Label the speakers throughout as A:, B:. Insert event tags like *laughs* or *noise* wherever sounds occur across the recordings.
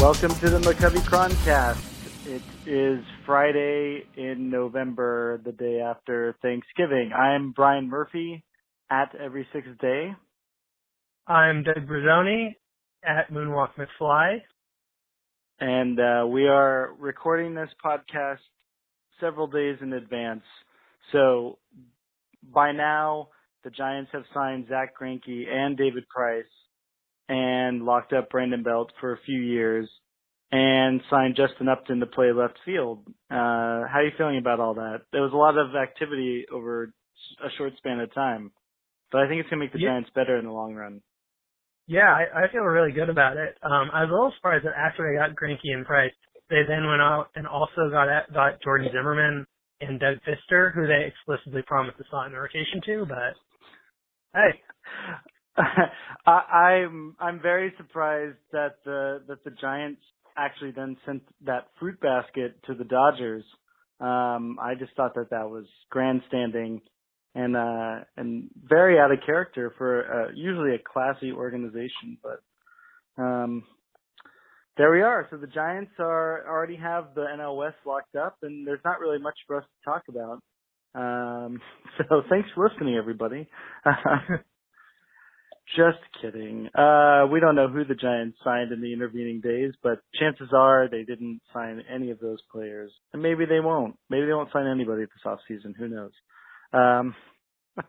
A: Welcome to the McCovey Chroncast. It is Friday in November, the day after Thanksgiving. I'm Brian Murphy at Every Sixth Day.
B: I'm Doug Bruzzone at Moonwalk McFly.
A: And uh, we are recording this podcast several days in advance. So by now, the Giants have signed Zack Greinke and David Price and locked up Brandon Belt for a few years and signed Justin Upton to play left field. Uh, how are you feeling about all that? There was a lot of activity over a short span of time, but I think it's going to make the yeah. Giants better in the long run.
B: Yeah, I, I feel really good about it. Um, I was a little surprised that after they got Greinke and Price, they then went out and also got at, got Jordan Zimmermann and Doug Fister, who they explicitly promised to sign the rotation to. But hey, *laughs*
A: I, I'm I'm very surprised that the that the Giants actually then sent that fruit basket to the Dodgers. Um, I just thought that that was grandstanding and uh, and very out of character for uh, usually a classy organization. But um, there we are. So the Giants are already have the NL West locked up, and there's not really much for us to talk about. Um, *laughs* so thanks for listening, everybody. *laughs* Just kidding. Uh, we don't know who the Giants signed in the intervening days, but chances are they didn't sign any of those players. And maybe they won't. Maybe they won't sign anybody this off season. Who knows? Um, *laughs*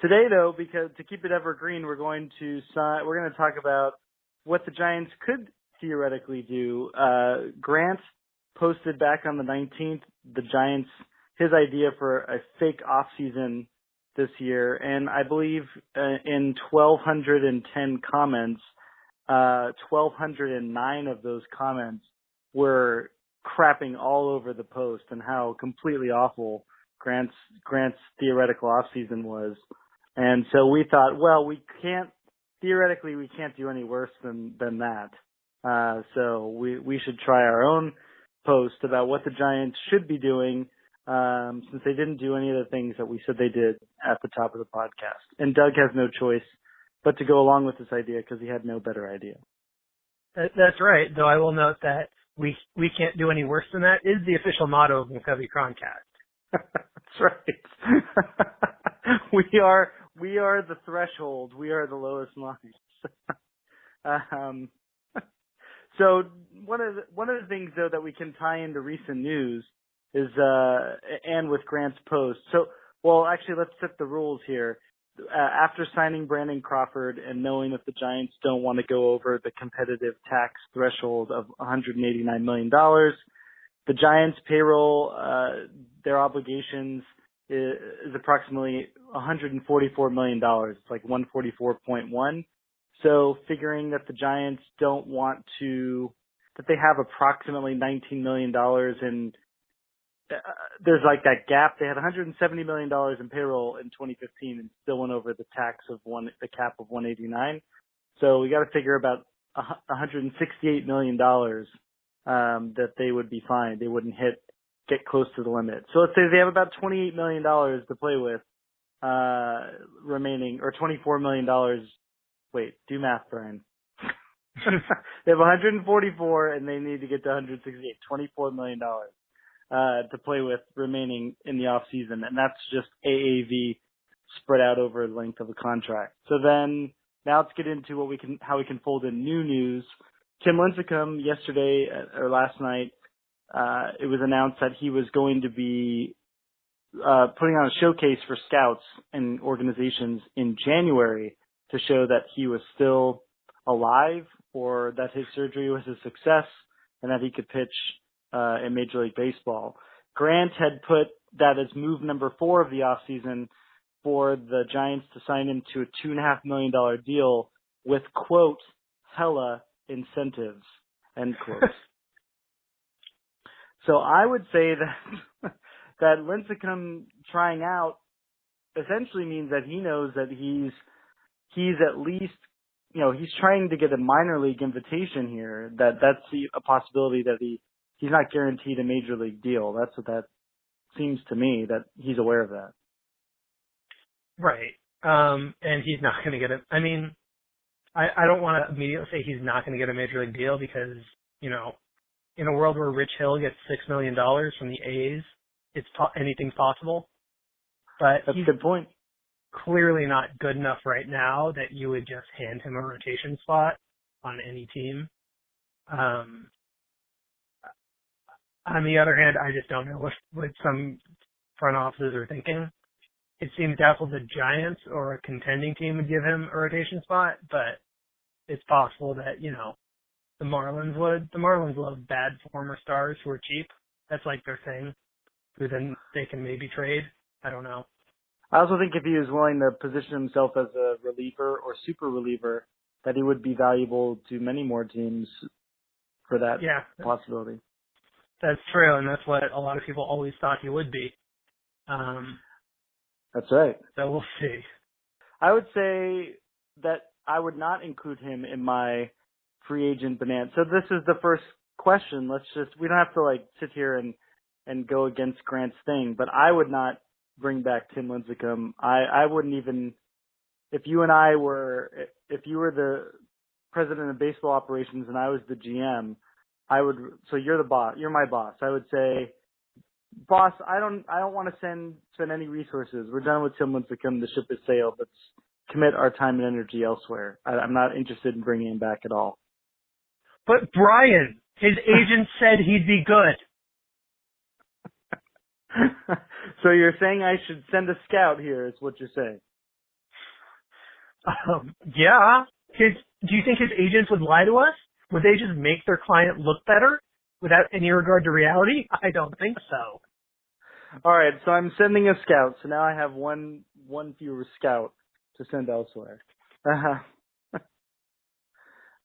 A: today though, because to keep it evergreen, we're going to sign, we're going to talk about what the Giants could theoretically do. Uh, Grant posted back on the 19th the Giants his idea for a fake off season this year, and I believe uh, in 1,210 comments, uh, 1,209 of those comments were crapping all over the post and how completely awful Grant's Grant's theoretical off season was. And so we thought, well, we can't theoretically we can't do any worse than than that. Uh, so we we should try our own post about what the Giants should be doing um, since they didn't do any of the things that we said they did at the top of the podcast. And Doug has no choice but to go along with this idea because he had no better idea.
B: That's right. Though I will note that we we can't do any worse than that is the official motto of McCovey Chroncast. *laughs*
A: That's right. *laughs* we are we are the threshold. We are the lowest line. *laughs* um, so one of the, one of the things though that we can tie into recent news is uh and with Grant's post. So well actually let's set the rules here. Uh, after signing Brandon Crawford and knowing that the Giants don't want to go over the competitive tax threshold of 189 million dollars, the Giants payroll uh their obligations is, is approximately 144 million dollars. It's like 144.1. So figuring that the Giants don't want to that they have approximately 19 million dollars in uh, there's like that gap. They had 170 million dollars in payroll in 2015 and still went over the tax of one, the cap of 189. So we got to figure about 168 million dollars um, that they would be fined. They wouldn't hit get close to the limit. So let's say they have about 28 million dollars to play with uh, remaining, or 24 million dollars. Wait, do math, Brian. *laughs* they have 144 and they need to get to 168. 24 million dollars uh, to play with remaining in the off season, and that's just AAV spread out over the length of a contract. So then now let's get into what we can, how we can fold in new news. Tim Lincecum yesterday uh, or last night, uh, it was announced that he was going to be uh, putting on a showcase for scouts and organizations in January to show that he was still alive or that his surgery was a success and that he could pitch uh, in Major League Baseball. Grant had put that as move number four of the offseason for the Giants to sign him to a two and a half million dollar deal with quote hella incentives end quote. *laughs* so I would say that *laughs* that Lincecum trying out essentially means that he knows that he's he's at least you know he's trying to get a minor league invitation here. That that's a possibility that he he's not guaranteed a major league deal. That's what that seems to me that he's aware of that.
B: Right. Um, and he's not going to get it. I mean, I, I don't want to immediately say he's not going to get a major league deal because, you know, in a world where Rich Hill gets six million dollars from the A's, it's po- anything's possible. But
A: that's
B: he's
A: a good point.
B: Clearly not good enough right now that you would just hand him a rotation spot on any team. Um, on the other hand, I just don't know what what some front offices are thinking it seems doubtful the Giants or a contending team would give him a rotation spot, but it's possible that, you know, the Marlins would. The Marlins love bad former stars who are cheap. That's like their thing. Who then they can maybe trade. I don't know.
A: I also think if he was willing to position himself as a reliever or super reliever, that he would be valuable to many more teams for that
B: yeah,
A: possibility.
B: That's true, and that's what a lot of people always thought he would be. Um,
A: that's right.
B: So we'll see.
A: I would say that I would not include him in my free agent bonanza. So this is the first question. Let's just we don't have to like sit here and and go against Grant's thing, but I would not bring back Tim Lincecum. I I wouldn't even if you and I were if you were the president of baseball operations and I was the GM, I would so you're the boss, you're my boss. I would say boss, I don't, I don't want to send spend any resources. We're done with Tim Lincecum. The ship has sailed. Let's commit our time and energy elsewhere. I, I'm not interested in bringing him back at all.
B: But Brian, his agent *laughs* said he'd be good.
A: so you're saying I should send a scout here? Is what you're saying?
B: Um, yeah. His, do you think his agents would lie to us? Would they just make their client look better? without any regard to reality? I don't think so.
A: All right, so I'm sending a scout. So now I have one one fewer scout to send elsewhere. Uh-huh. *laughs*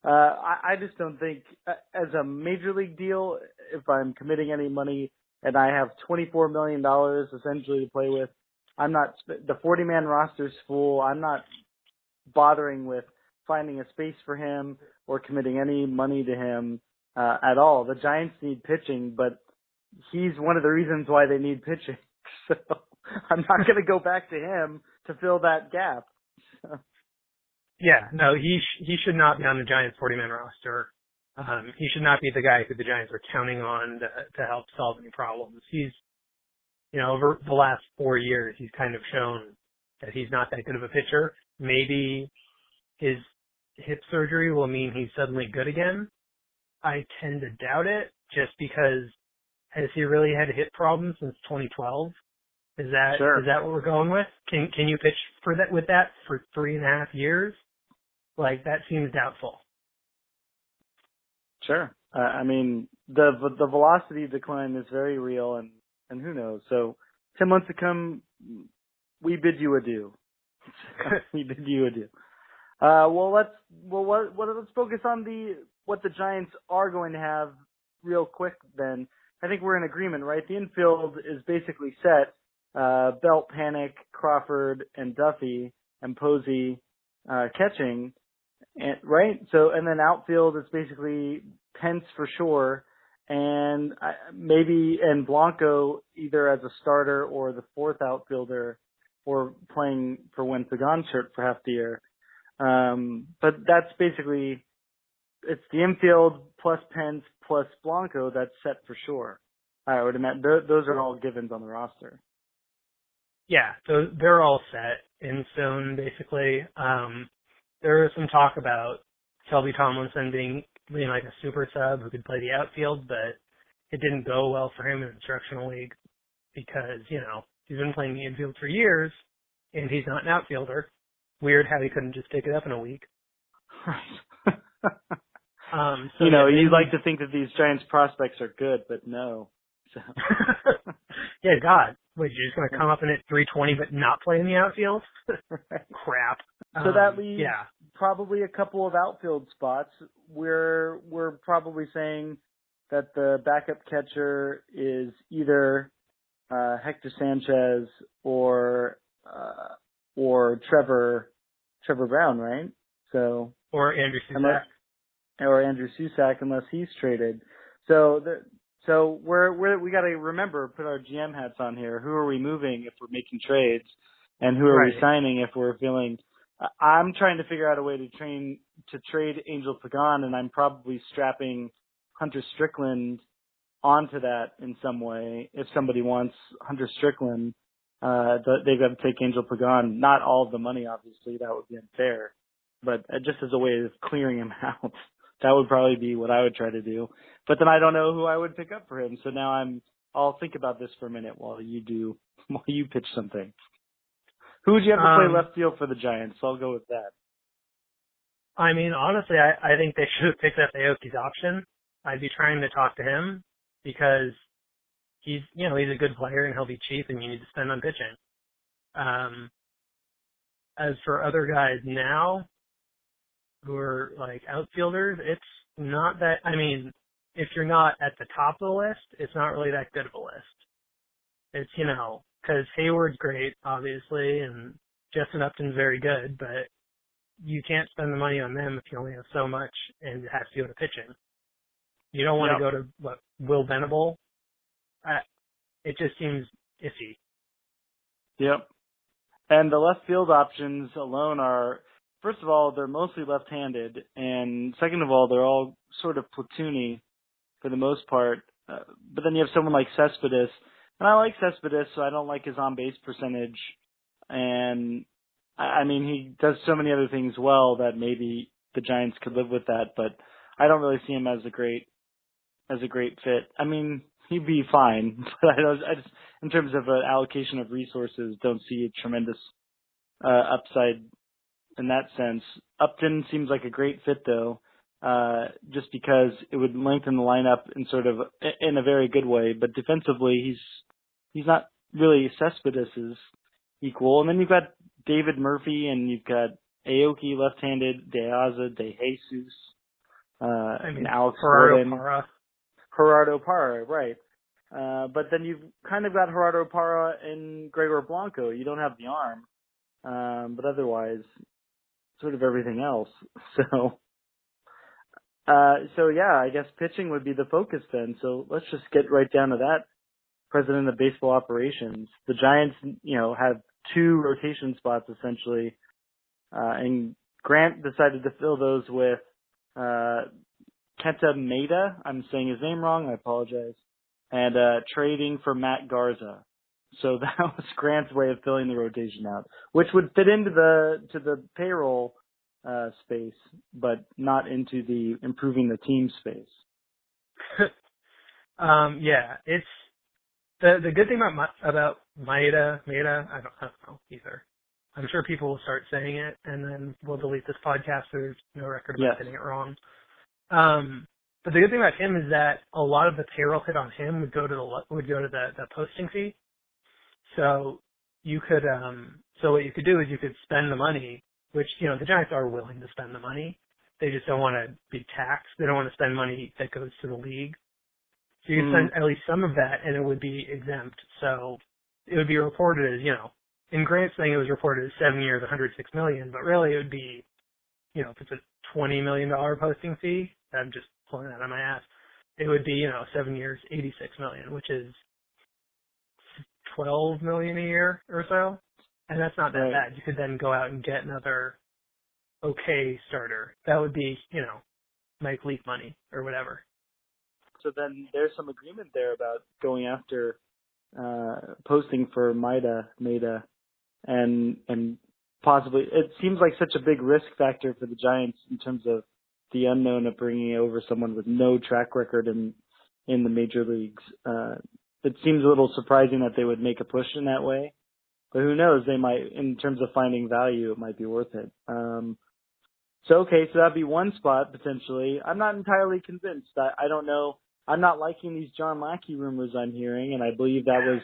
A: uh, I, I just don't think, uh, as a major league deal, if I'm committing any money and I have 24 million dollars essentially to play with, I'm not the 40 man roster's full. I'm not bothering with finding a space for him or committing any money to him uh, at all. The Giants need pitching, but he's one of the reasons why they need pitching. *laughs* So I'm not going to go back to him to fill that gap. *laughs*
B: Yeah, no, he sh- he should not be on the Giants 40 man roster. Um, he should not be the guy who the Giants are counting on to, to help solve any problems. He's, you know, over the last four years, he's kind of shown that he's not that good of a pitcher. Maybe his hip surgery will mean he's suddenly good again, I tend to doubt it just because has he really had a hip problem since 2012? Is that
A: sure.
B: is that what we're going with? Can can you pitch for that with that for three and a half years? Like that seems doubtful.
A: Sure. Uh, I mean the the velocity decline is very real, and and who knows? So ten months to come, we bid you adieu. *laughs* *laughs* we bid you adieu. Uh, well, let's well what, what let's focus on the what the Giants are going to have real quick. Then I think we're in agreement, right? The infield is basically set. Uh, Belt, Panik, Crawford, and Duffy, and Posey uh, catching, and, right? So and then outfield is basically Pence for sure, and uh, maybe and Blanco either as a starter or the fourth outfielder, or playing for when Pagan shirt for half the year. Um, but that's basically it's the infield plus Pence plus Blanco that's set for sure. I would imagine those are all givens on the roster.
B: Yeah, so they're all set in stone basically. Um, there was some talk about Kelby Tomlinson being being like a super sub who could play the outfield, but it didn't go well for him in instructional league because you know he's been playing the infield for years and he's not an outfielder. Weird how he couldn't just pick it up in a week.
A: um, *laughs* so you know, you'd like to think that these Giants prospects are good, but no. So *laughs*
B: yeah, God, wait, you're just gonna come up in at 320 but not play in the outfield? *laughs* Crap.
A: So
B: Um,
A: that leaves
B: yeah,
A: probably a couple of outfield spots. We're we're probably saying that the backup catcher is either uh, Hector Sanchez or uh, or Trevor Trevor Brown, right? So
B: or Andrew Susac.
A: Unless- or Andrew Susac unless he's traded. So the so we're we're we got to remember put our GM hats on here. Who are we moving if we're making trades, and who are we signing if we're feeling? I- I'm trying to figure out a way to train to trade Angel Pagan, and I'm probably strapping Hunter Strickland onto that in some way. If somebody wants Hunter Strickland, uh, th- they've got to take Angel Pagan. Not all of the money, obviously, that would be unfair, but uh, just as a way of clearing him *laughs* out. That would probably be what I would try to do. But then I don't know who I would pick up for him. So now I'm I'll think about this for a minute while you do *laughs* while you pitch something. Who would you have to
B: Um,
A: play left field for the Giants? So I'll go with that.
B: I mean, honestly, I, I think they *laughs* should have picked up Aoki's option. I'd be trying to talk to him because he's, you know, he's a good player and he'll be cheap and you need to spend on pitching. Um, as for other guys now who are like outfielders, it's not that, I mean, if you're not at the top of the list, it's not really that good of a list. It's, you know, cause Heyward's great, obviously, and Justin Upton's very good, but you can't spend the money on them if you only have so much and it has to go to pitching. You don't want
A: Yep.
B: to go to what Will Venable. Uh, it just seems iffy.
A: Yep. And the left field options alone are, first of all, they're mostly left-handed, and second of all, they're all sort of platoony for the most part. Uh, but then you have someone like Cespedes, and I like Cespedes, so I don't like his on-base percentage. And I, I mean, he does so many other things well that maybe the Giants could live with that, but I don't really see him as a great as a great fit. I mean, he'd be fine, *laughs* but I don't. I just in terms of an allocation of resources, don't see a tremendous uh, upside in that sense. Upton seems like a great fit though, uh, just because it would lengthen the lineup in sort of in a very good way. But defensively, he's he's not really Cespedes' equal. And then you've got David Murphy and you've got Aoki left-handed, De Aza, De Jesus, uh,
B: I mean,
A: and Alex
B: Gerardo
A: Gordon. Gerardo Parra, right. Uh, but then you've kind of got Gerardo Parra and Gregor Blanco. You don't have the arm. Um, but otherwise, sort of everything else. *laughs* So, uh, so yeah, I guess pitching would be the focus then. So let's just get right down to that. President of baseball operations. The Giants, you know, have two rotation spots essentially. Uh, and Grant decided to fill those with, uh, Kenta Maeda. I'm saying his name wrong. I apologize. And uh, trading for Matt Garza. So *laughs* that was Grant's way of filling the rotation out, which would fit into the to the payroll uh, space, but not into the improving the team space. *laughs*
B: um, yeah, it's the the good thing about Ma- about Maeda Maeda. I don't, I don't know either. I'm sure people will start saying it, and then we'll delete this podcast. So there's no record of
A: Yes.
B: getting it wrong. Um, but the good thing about him is that a lot of the payroll hit on him would go to the would go to the the posting fee. So you could um so what you could do is you could spend the money, which you know the Giants are willing to spend the money. They just don't want to be taxed. They don't want to spend money that goes to the league. So you could
A: Mhm.
B: spend at least some of that, and it would be exempt. So it would be reported as you know. In Grant's thing, it was reported as seven years, 106 million, but really it would be, you know, if it's a 20 million dollar posting fee, I'm just pulling that out of my ass. It would be, you know, seven years, 86 million, which is 12 million a year or so. And that's not that
A: Right.
B: bad. You could then go out and get another okay starter. That would be, you know, Mike Leake money or whatever.
A: So then there's some agreement there about going after uh, posting for Maeda Maeda, and and possibly it seems like such a big risk factor for the Giants in terms of the unknown of bringing over someone with no track record in in the major leagues. Uh, it seems a little surprising that they would make a push in that way, but who knows? They might, in terms of finding value, it might be worth it. Um, so okay, so that'd be one spot potentially. I'm not entirely convinced. I, I don't know. I'm not liking these John Lackey rumors I'm hearing, and I believe that was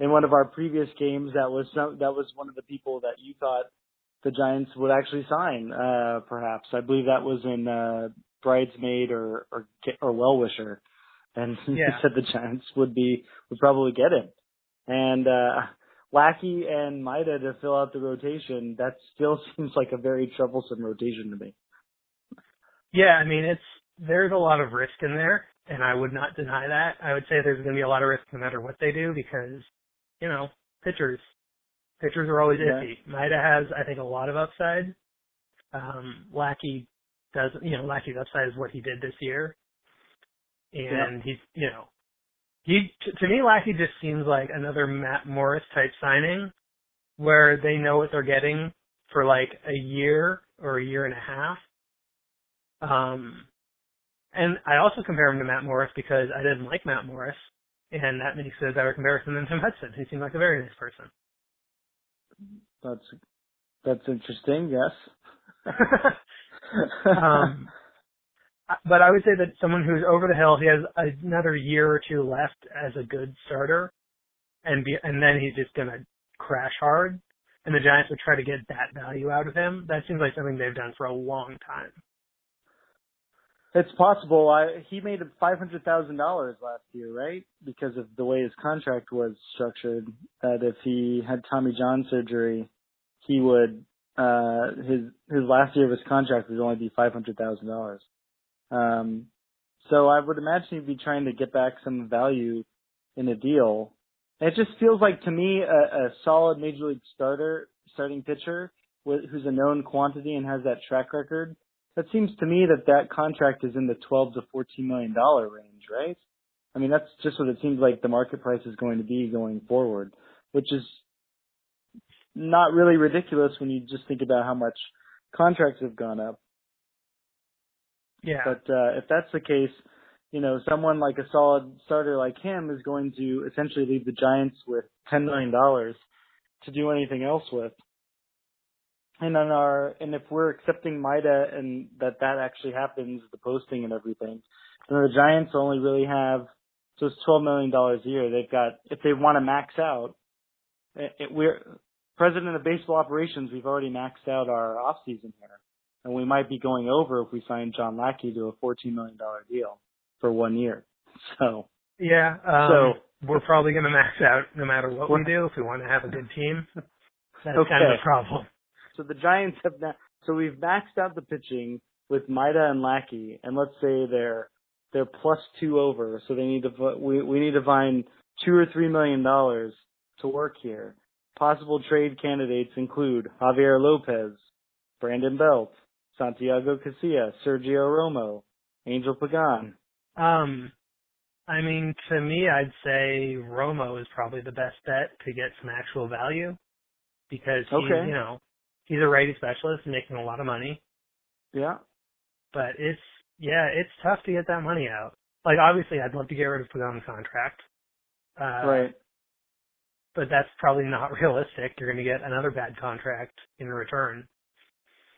A: in one of our previous games. That was some, that was one of the people that you thought the Giants would actually sign. Uh, perhaps I believe that was in uh, bridesmaid or or or well wisher, and *laughs*
B: Yeah.
A: he said the Giants would be would probably get him. And uh, Lackey and Maeda to fill out the rotation. That still *laughs* seems like a very troublesome rotation to me.
B: Yeah, I mean, it's there's a lot of risk in there, and I would not deny that. I would say there's going to be a lot of risk no matter what they do because, you know, pitchers, pitchers are always
A: Yeah.
B: iffy. Maeda has, I think, a lot of upside. Um, Lackey does, you know, Lackey's upside is what he did this year, and he's, you know, he to, to me, Lackey just seems like another Matt Morris type signing, where they know what they're getting for like a year or a year and a half. Um, and I also compare him to Matt Morris because I didn't like Matt Morris, and that makes a better comparison than Tim Hudson, who seemed like a very nice person.
A: That's that's interesting. Yes. *laughs*
B: um, but I would say that someone who's over the hill, he has another year or two left as a good starter, and be, and then he's just gonna crash hard. And the Giants would try to get that value out of him. That seems like something they've done for a long time.
A: It's possible. I he made five hundred thousand dollars last year, right? Because of the way his contract was structured. That if he had Tommy John surgery, he would uh his his last year of his contract would only be five hundred thousand dollars. Um so I would imagine he'd be trying to get back some value in a deal. It just feels like to me a, a solid major league starter, starting pitcher, who's a known quantity and has that track record that seems to me that that contract is in the 12 to 14 million dollar range, right? I mean, that's just what it seems like the market price is going to be going forward, which is not really ridiculous when you just think about how much contracts have gone up.
B: Yeah.
A: But uh, if that's the case, you know, someone like a solid starter like him is going to essentially leave the Giants with $10 million to do anything else with and on our and if we're accepting Maeda and that that actually happens, the posting and everything, then the Giants only really have so it's twelve million dollars a year. They've got if they want to max out, it, it, we're president of baseball operations. We've already maxed out our off season here, and we might be going over if we sign John Lackey to a fourteen million dollar deal for one year. So
B: yeah. Um,
A: so
B: we're probably going to max out no matter what we do if we want to have a good team. That's
A: Okay.
B: kind of the problem.
A: So the Giants have now, so we've maxed out the pitching with Maeda and Lackey, and let's say they're they're plus two over, so they need to we we need to find two or three million dollars to work here. Possible trade candidates include Javier Lopez, Brandon Belt, Santiago Casilla, Sergio Romo, Angel Pagan.
B: Um, I mean, to me, I'd say Romo is probably the best bet to get some actual value because he's,
A: Okay.
B: you know, he's a righty specialist making a lot of money.
A: Yeah,
B: But it's, yeah, it's tough to get that money out. Like, obviously, I'd love to get rid of Pagan's contract. Uh,
A: right.
B: But that's probably not *laughs* realistic. You're going to get another bad contract in return.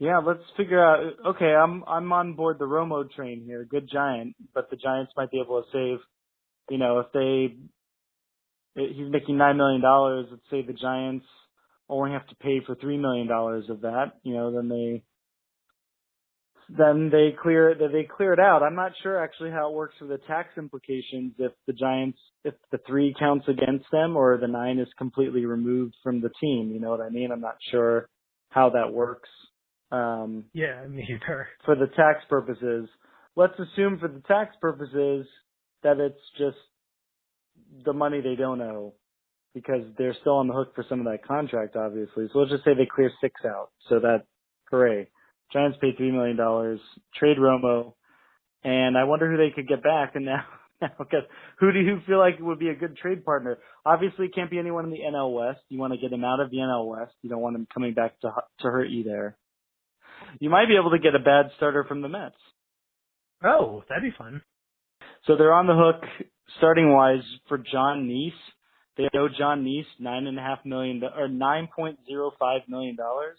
A: Yeah, let's figure out. Okay, I'm I'm on board the Romo train here. Good Giant, but the Giants might be able to save. You know, if they he's making nine million dollars, let's say the Giants only have to pay for three million dollars of that. You know, then they then they clear that they clear it out. I'm not sure actually how it works for the tax implications if the Giants if the three counts against them or the nine is completely removed from the team. You know what I mean? I'm not sure how that works. Um,
B: Yeah, me either.
A: for the tax purposes. Let's assume for the tax purposes that it's just the money they don't owe because they're still on the hook for some of that contract, obviously. So let's just say they clear six out. So that, hooray. Giants pay $3 million, trade Romo, and I wonder who they could get back. And now, *laughs* because who do you feel like would be a good trade partner? Obviously, it can't be anyone in the NL West. You want to get him out of the NL West. You don't want him coming back to to hurt you there. You might be able to get a bad starter from the Mets.
B: Oh, that'd be fun.
A: So they're on the hook starting wise for Jon Niese. They owe Jon Niese nine and a half million or nine point zero five million dollars,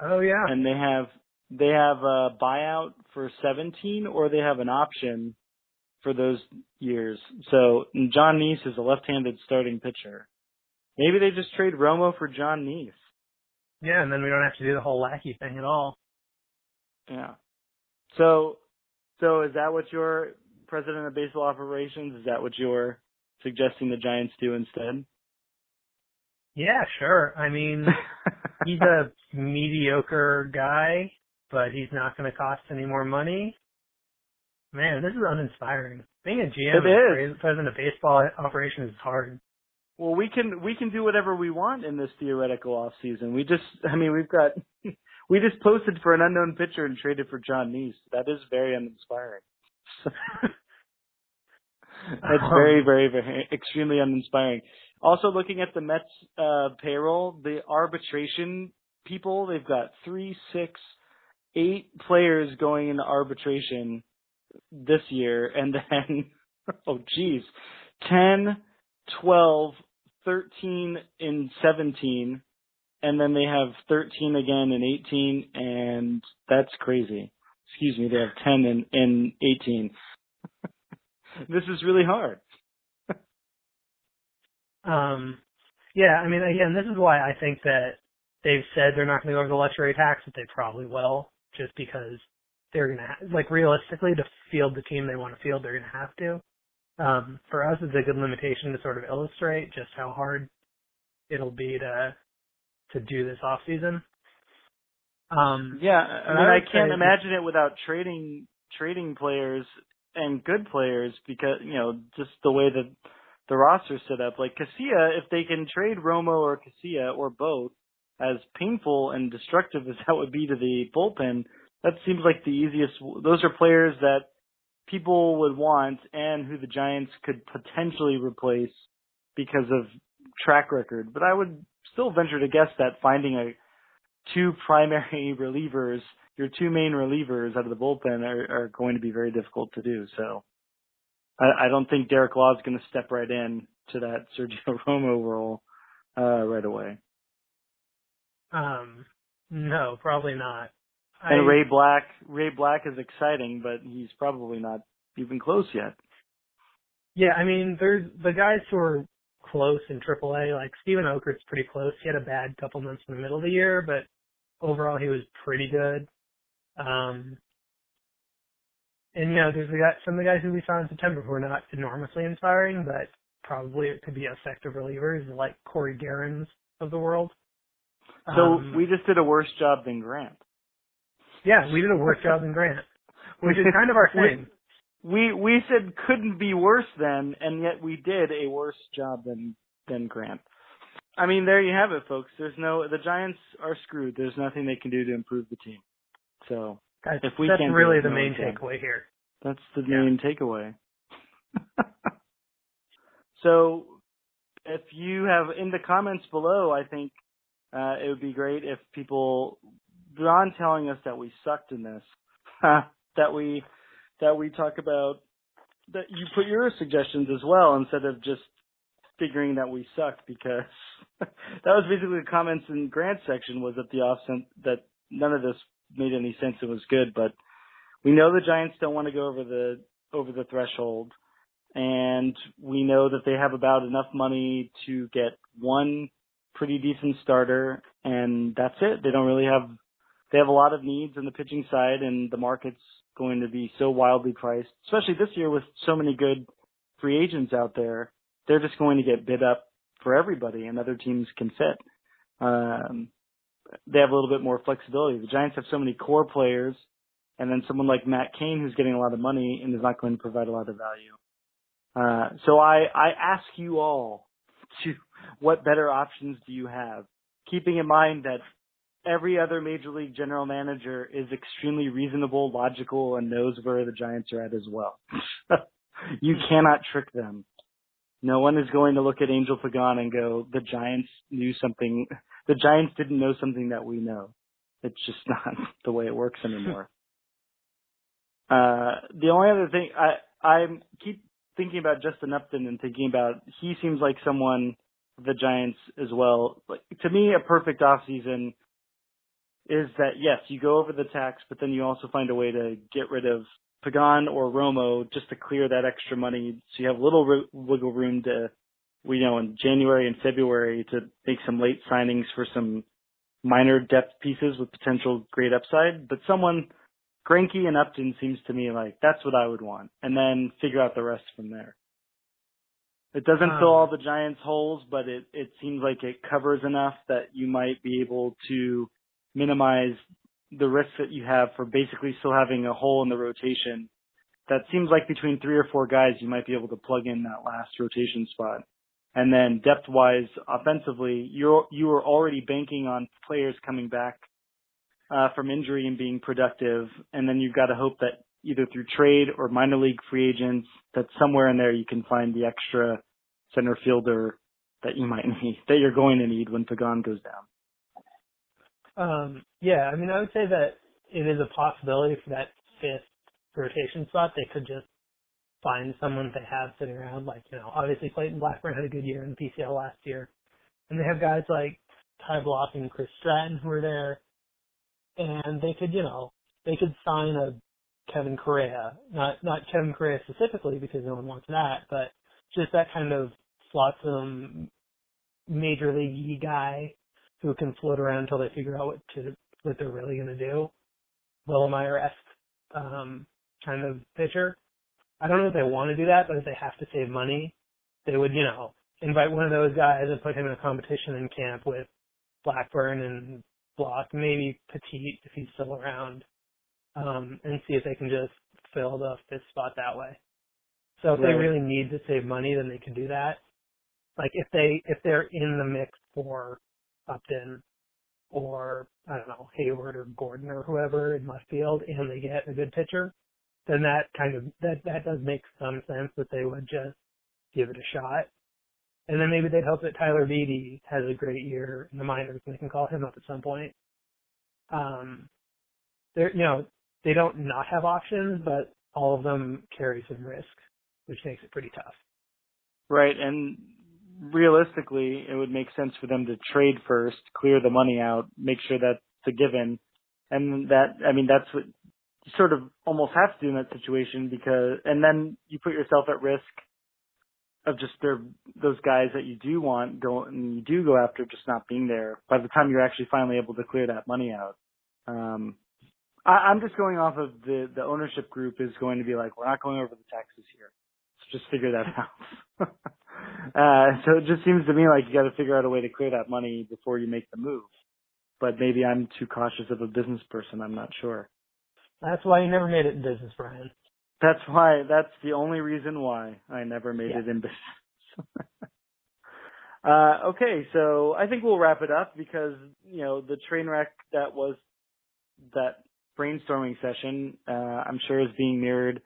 B: Oh yeah.
A: and they have they have a buyout for 17 or they have an option for those years. So Jon Niese is a left-handed starting pitcher. Maybe they just trade Romo for Jon Niese.
B: Yeah, and then we don't have to do the whole lackey thing at all.
A: Yeah. So, so is that what your president of baseball operations? Is that what you're suggesting the Giants do instead?
B: Yeah, sure. I mean, *laughs* he's a mediocre guy, but he's not going to cost any more money. Man, this is uninspiring. Being a GM
A: it is.
B: president of baseball operations is hard.
A: Well, we can we can do whatever we want in this theoretical off season. We just, I mean, we've got *laughs* we just posted for an unknown pitcher and traded for Jon Niese. That is very uninspiring. *laughs* *laughs* That's very, very, very extremely uninspiring. Also, looking at the Mets uh, payroll, the arbitration people, they've got three, six, eight players going into arbitration this year, and *laughs* then oh geez, ten, twelve, thirteen and seventeen, and then they have thirteen again in eighteen, and that's crazy. Excuse me, they have ten and, in eighteen. *laughs* *laughs* this is really hard. *laughs*
B: um, yeah, I mean, again, this is why I think that they've said they're not going to go over the luxury tax, but they probably will, just because they're going to, like, realistically, to field the team they want to field, they're going to have to. Um, for us, it's a good limitation to sort of illustrate just how hard it'll be to to do this off season. Um,
A: yeah, I mean, I, I can't imagine it without trading trading players and good players because you know just the way that the roster's set up. Like Casilla, if they can trade Romo or Casilla or both, as painful and destructive as *laughs* that would be to the bullpen, that seems like the easiest. Those are players that people would want and who the Giants could potentially replace because of track record. But I would still venture to guess that finding a two primary *laughs* relievers your two main relievers out of the bullpen are, are going to be very difficult to do. So I, I don't think Derek Law is going to step right in to that *laughs* Sergio Romo role uh, right away.
B: Um, no, probably not.
A: And I, Ray Black, Ray Black is exciting, but he's probably not even close yet.
B: Yeah, I mean, there's the guys who are close in AAA, like Steven Okert's pretty close. He had a bad couple months in the middle of the year, but overall he was pretty good. Um, and you know, there's got some of the guys who we saw in September who are not enormously inspiring, but probably it could be effective relievers like Cory Gearrins of the world.
A: So
B: um,
A: we just did a worse job than Grant.
B: Yeah, we did a worse job than Grant, *laughs* which is kind of our thing.
A: We we said couldn't be worse than, and yet we did a worse job than than Grant. I mean, there you have it, folks. There's no the Giants are screwed. There's nothing they can do to improve the team. So
B: that's,
A: if we
B: that's
A: can't
B: really the main
A: can.
B: takeaway here.
A: That's the
B: Yeah.
A: main takeaway. *laughs* so if you have in the comments below, I think uh, it would be great if people beyond telling us that we sucked in this, *laughs* that we that we talk about that you put your suggestions as well instead of just figuring that we sucked because *laughs* that was basically the comments in Grant's section was that the offset that none of this made any sense It was good, but we know the Giants don't want to go over the over the threshold and we know that they have about enough money to get one pretty decent starter and that's it. They don't really have they have a lot of needs in the pitching side and the market's going to be so wildly priced, especially this year with so many good free agents out there. They're just going to get bid up for everybody and other teams can fit. Um, they have a little bit more flexibility. The Giants have so many core players and then someone like Matt Cain who's getting a lot of money and is not going to provide a lot of value. Uh, so I, I ask you all to what better options do you have? Keeping in mind that every other major league general manager is extremely reasonable, logical, and knows where the Giants are at as well. *laughs* you cannot trick them. No one is going to look at Angel Pagan and go, the Giants knew something, the Giants didn't know something that we know. It's just *laughs* not the way it works anymore. *laughs* uh, the only other thing, I, I keep thinking about Justin Upton and thinking about, he seems like someone, the Giants as well. Like, to me, a perfect offseason is that yes, you go over the tax, but then you also find a way to get rid of Pagan or Romo just to clear that extra money, so you have a little wiggle room to, you know, in January and February to make some late signings for some minor depth pieces with potential great upside. But someone, Greinke and Upton seems to me like that's what I would want, and then figure out the rest from there. It doesn't um, fill all the Giants' holes, but it it seems like it covers enough that you might be able to minimize the risk that you have for basically still having a hole in the rotation. That seems like between three or four guys you might be able to plug in that last rotation spot. And then depth wise, offensively, you're you are already banking on players coming back uh, from injury and being productive, and then you've got to hope that either through trade or minor league free agents, that somewhere in there you can find the extra center fielder that you might *laughs* need, that you're going to need when Pagan goes down.
B: Um, yeah, I mean, I would say that it is a possibility for that fifth rotation spot. They could just find someone they have sitting around. Like, you know, obviously Clayton Blackburn had a good year in the PCL last year. And they have guys like Ty Blach and Chris Stratton who are there. And they could, you know, they could sign a Kevin Correia. Not not Kevin Correia specifically because no one wants that, but just that kind of flotsam major league guy who can float around until they figure out what to what they're really going to do. Willmeyer esque um, kind of pitcher. I don't know if they want to do that, but if they have to save money, they would, you know, invite one of those guys and put him in a competition in camp with Blackburn and Blach, maybe Petit if he's still around, um, and see if they can just fill the fifth spot that way. So if right. they really need to save money, then they can do that. Like if they if they're in the mix for Upton or I don't know Heyward or Gordon or whoever in left field, and they get a good pitcher, then that kind of that that does make some sense that they would just give it a shot. And then maybe they'd hope that Tyler Beede has a great year in the minors and they can call him up at some point. Um, they're you know they don't not have options, but all of them carry some risk, which makes it pretty tough.
A: Right, and realistically, it would make sense for them to trade first, clear the money out, make sure that's a given, and that I mean that's what sort of almost have to do in that situation because, and then you put yourself at risk of just their those guys that you do want go and you do go after just not being there by the time you're actually finally able to clear that money out. Um, I, I'm just going off of the the ownership group is going to be like we're not going over the taxes here, so just figure that *laughs* out. uh, so it just seems to me like you got to figure out a way to clear that money before you make the move. But maybe I'm too cautious of a business person. I'm not sure.
B: That's why you never made it in business, Brian.
A: That's why. That's the only reason why I never made yeah. it in business. *laughs* uh, okay, so I think we'll wrap it up because you know the train wreck that was that brainstorming session. Uh, I'm sure is being mirrored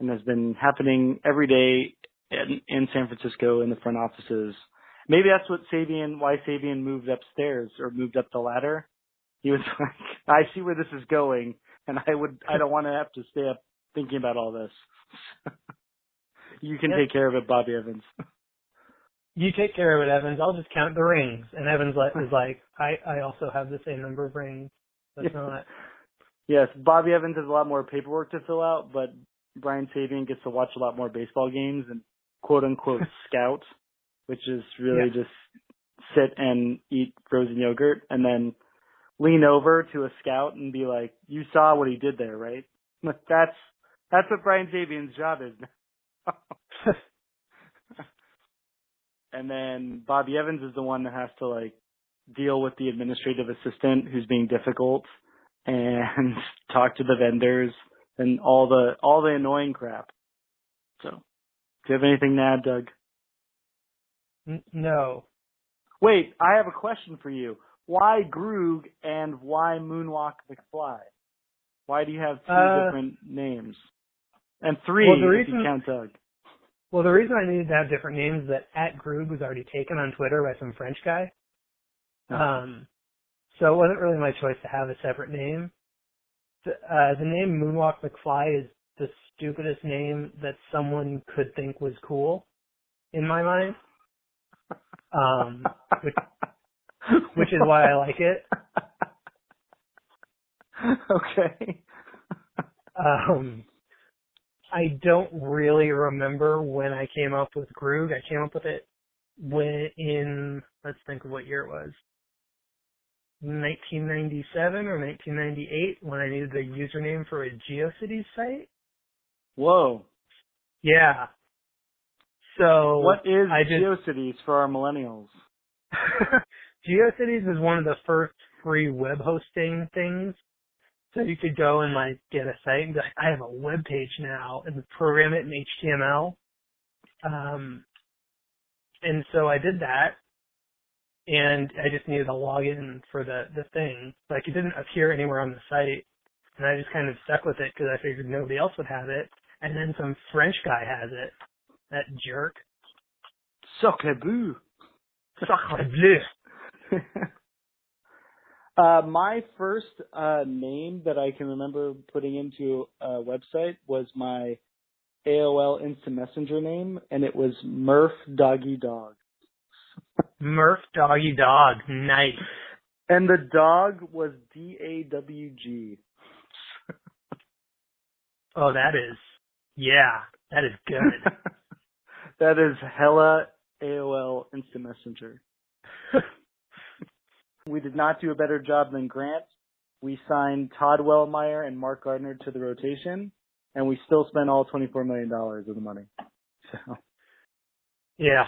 A: and has been happening every day in, in San Francisco in the front offices. Maybe that's what Sabean, why Sabean moved upstairs or moved up the ladder. He was *laughs* like, I see where this is going and I would I don't want to have to stay up thinking about all this. *laughs* you can take care of it, Bobby Evans. *laughs*
B: you take care of it, Evans. I'll just count the rings. And Evans is like, I I also have the same number of rings. That's yeah. not. *laughs*
A: Yes, Bobby Evans has a lot more paperwork to fill out, but Brian Sabean gets to watch a lot more baseball games and quote unquote scout, which is really yeah. just sit and eat frozen yogurt and then lean over to a scout and be like, "You saw what he did there, right?" *laughs* That's that's what Brian Sabean's job is. *laughs* and then Bobby Evans is the one that has to like deal with the administrative assistant who's being difficult and *laughs* talk to the vendors and all the all the annoying crap. So, do you have anything to add, Doug?
B: no.
A: Wait, I have a question for you why Groog and why Moonwalk McFly? Why do you have two uh, different names? And three well, the reason, if you count Doug.
B: Well, the reason I needed to have different names is that at Groog was already taken on Twitter by some French guy. Oh. Um, so it wasn't really my choice to have a separate name. The, uh, the name Moonwalk McFly is the stupidest name that someone could think was cool in my mind. Um, which, *laughs* which is why I like it.
A: okay.
B: um, I don't really remember when I came up with Groog. I came up with it when in let's think of what year it was. 1997 or 1998 when I needed a username for a GeoCities site.
A: Whoa.
B: Yeah. So
A: what is
B: I just,
A: GeoCities for our millennials? *laughs*
B: GeoCities is one of the first free web hosting things. So you could go and like get a site and be like, I have a web page now and program it in HTML. Um, and so I did that and I just needed a login for the, the thing. Like it didn't appear anywhere on the site and I just kind of stuck with it because I figured nobody else would have it. And then some French guy has it. That jerk.
A: Sacre bleu.
B: Sacre bleu. *laughs*
A: Uh, my first uh, name that I can remember putting into a website was my AOL Instant Messenger name, and it was Murph Doggy Dog.
B: Murph Doggy Dog, nice.
A: And the dog was D A W G. *laughs*
B: oh, that is, yeah, that is good. *laughs*
A: that is hella AOL Instant Messenger. We did not do a better job than Grant. We signed Todd Wellemeyer and Mark Gardner to the rotation, and we still spent all $24 million of the money. *laughs* So.
B: Yeah.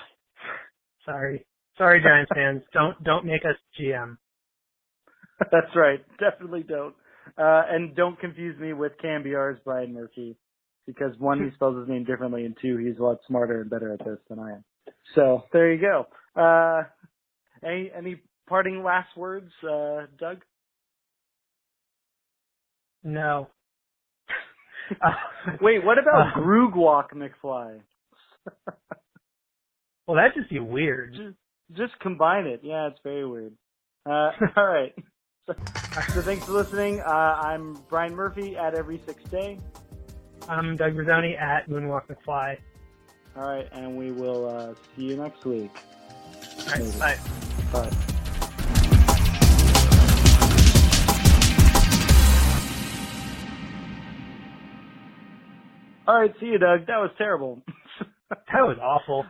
B: Sorry. Sorry, Giants fans. *laughs* Don't, don't make us GM. *laughs*
A: That's right. Definitely don't. Uh, and don't confuse me with KNBR's Brian Murphy, because one, he spells his name differently, and two, he's a lot smarter and better at this than I am. So, there you go. Uh, any, any parting last words, uh, Doug?
B: No. *laughs* *laughs*
A: Wait, what about uh, Walk McFly? *laughs*
B: well, that'd just be weird.
A: Just, just combine it. Yeah, it's very weird. Uh, all right. So, so, thanks for listening. Uh, I'm Brian Murphy at Every Six Day.
B: I'm Doug Bruzzone at Moonwalk McFly.
A: All right, and we will uh, see you next week.
B: All right, bye.
A: Bye. All right, see you, Doug. That was terrible.
B: that was awful.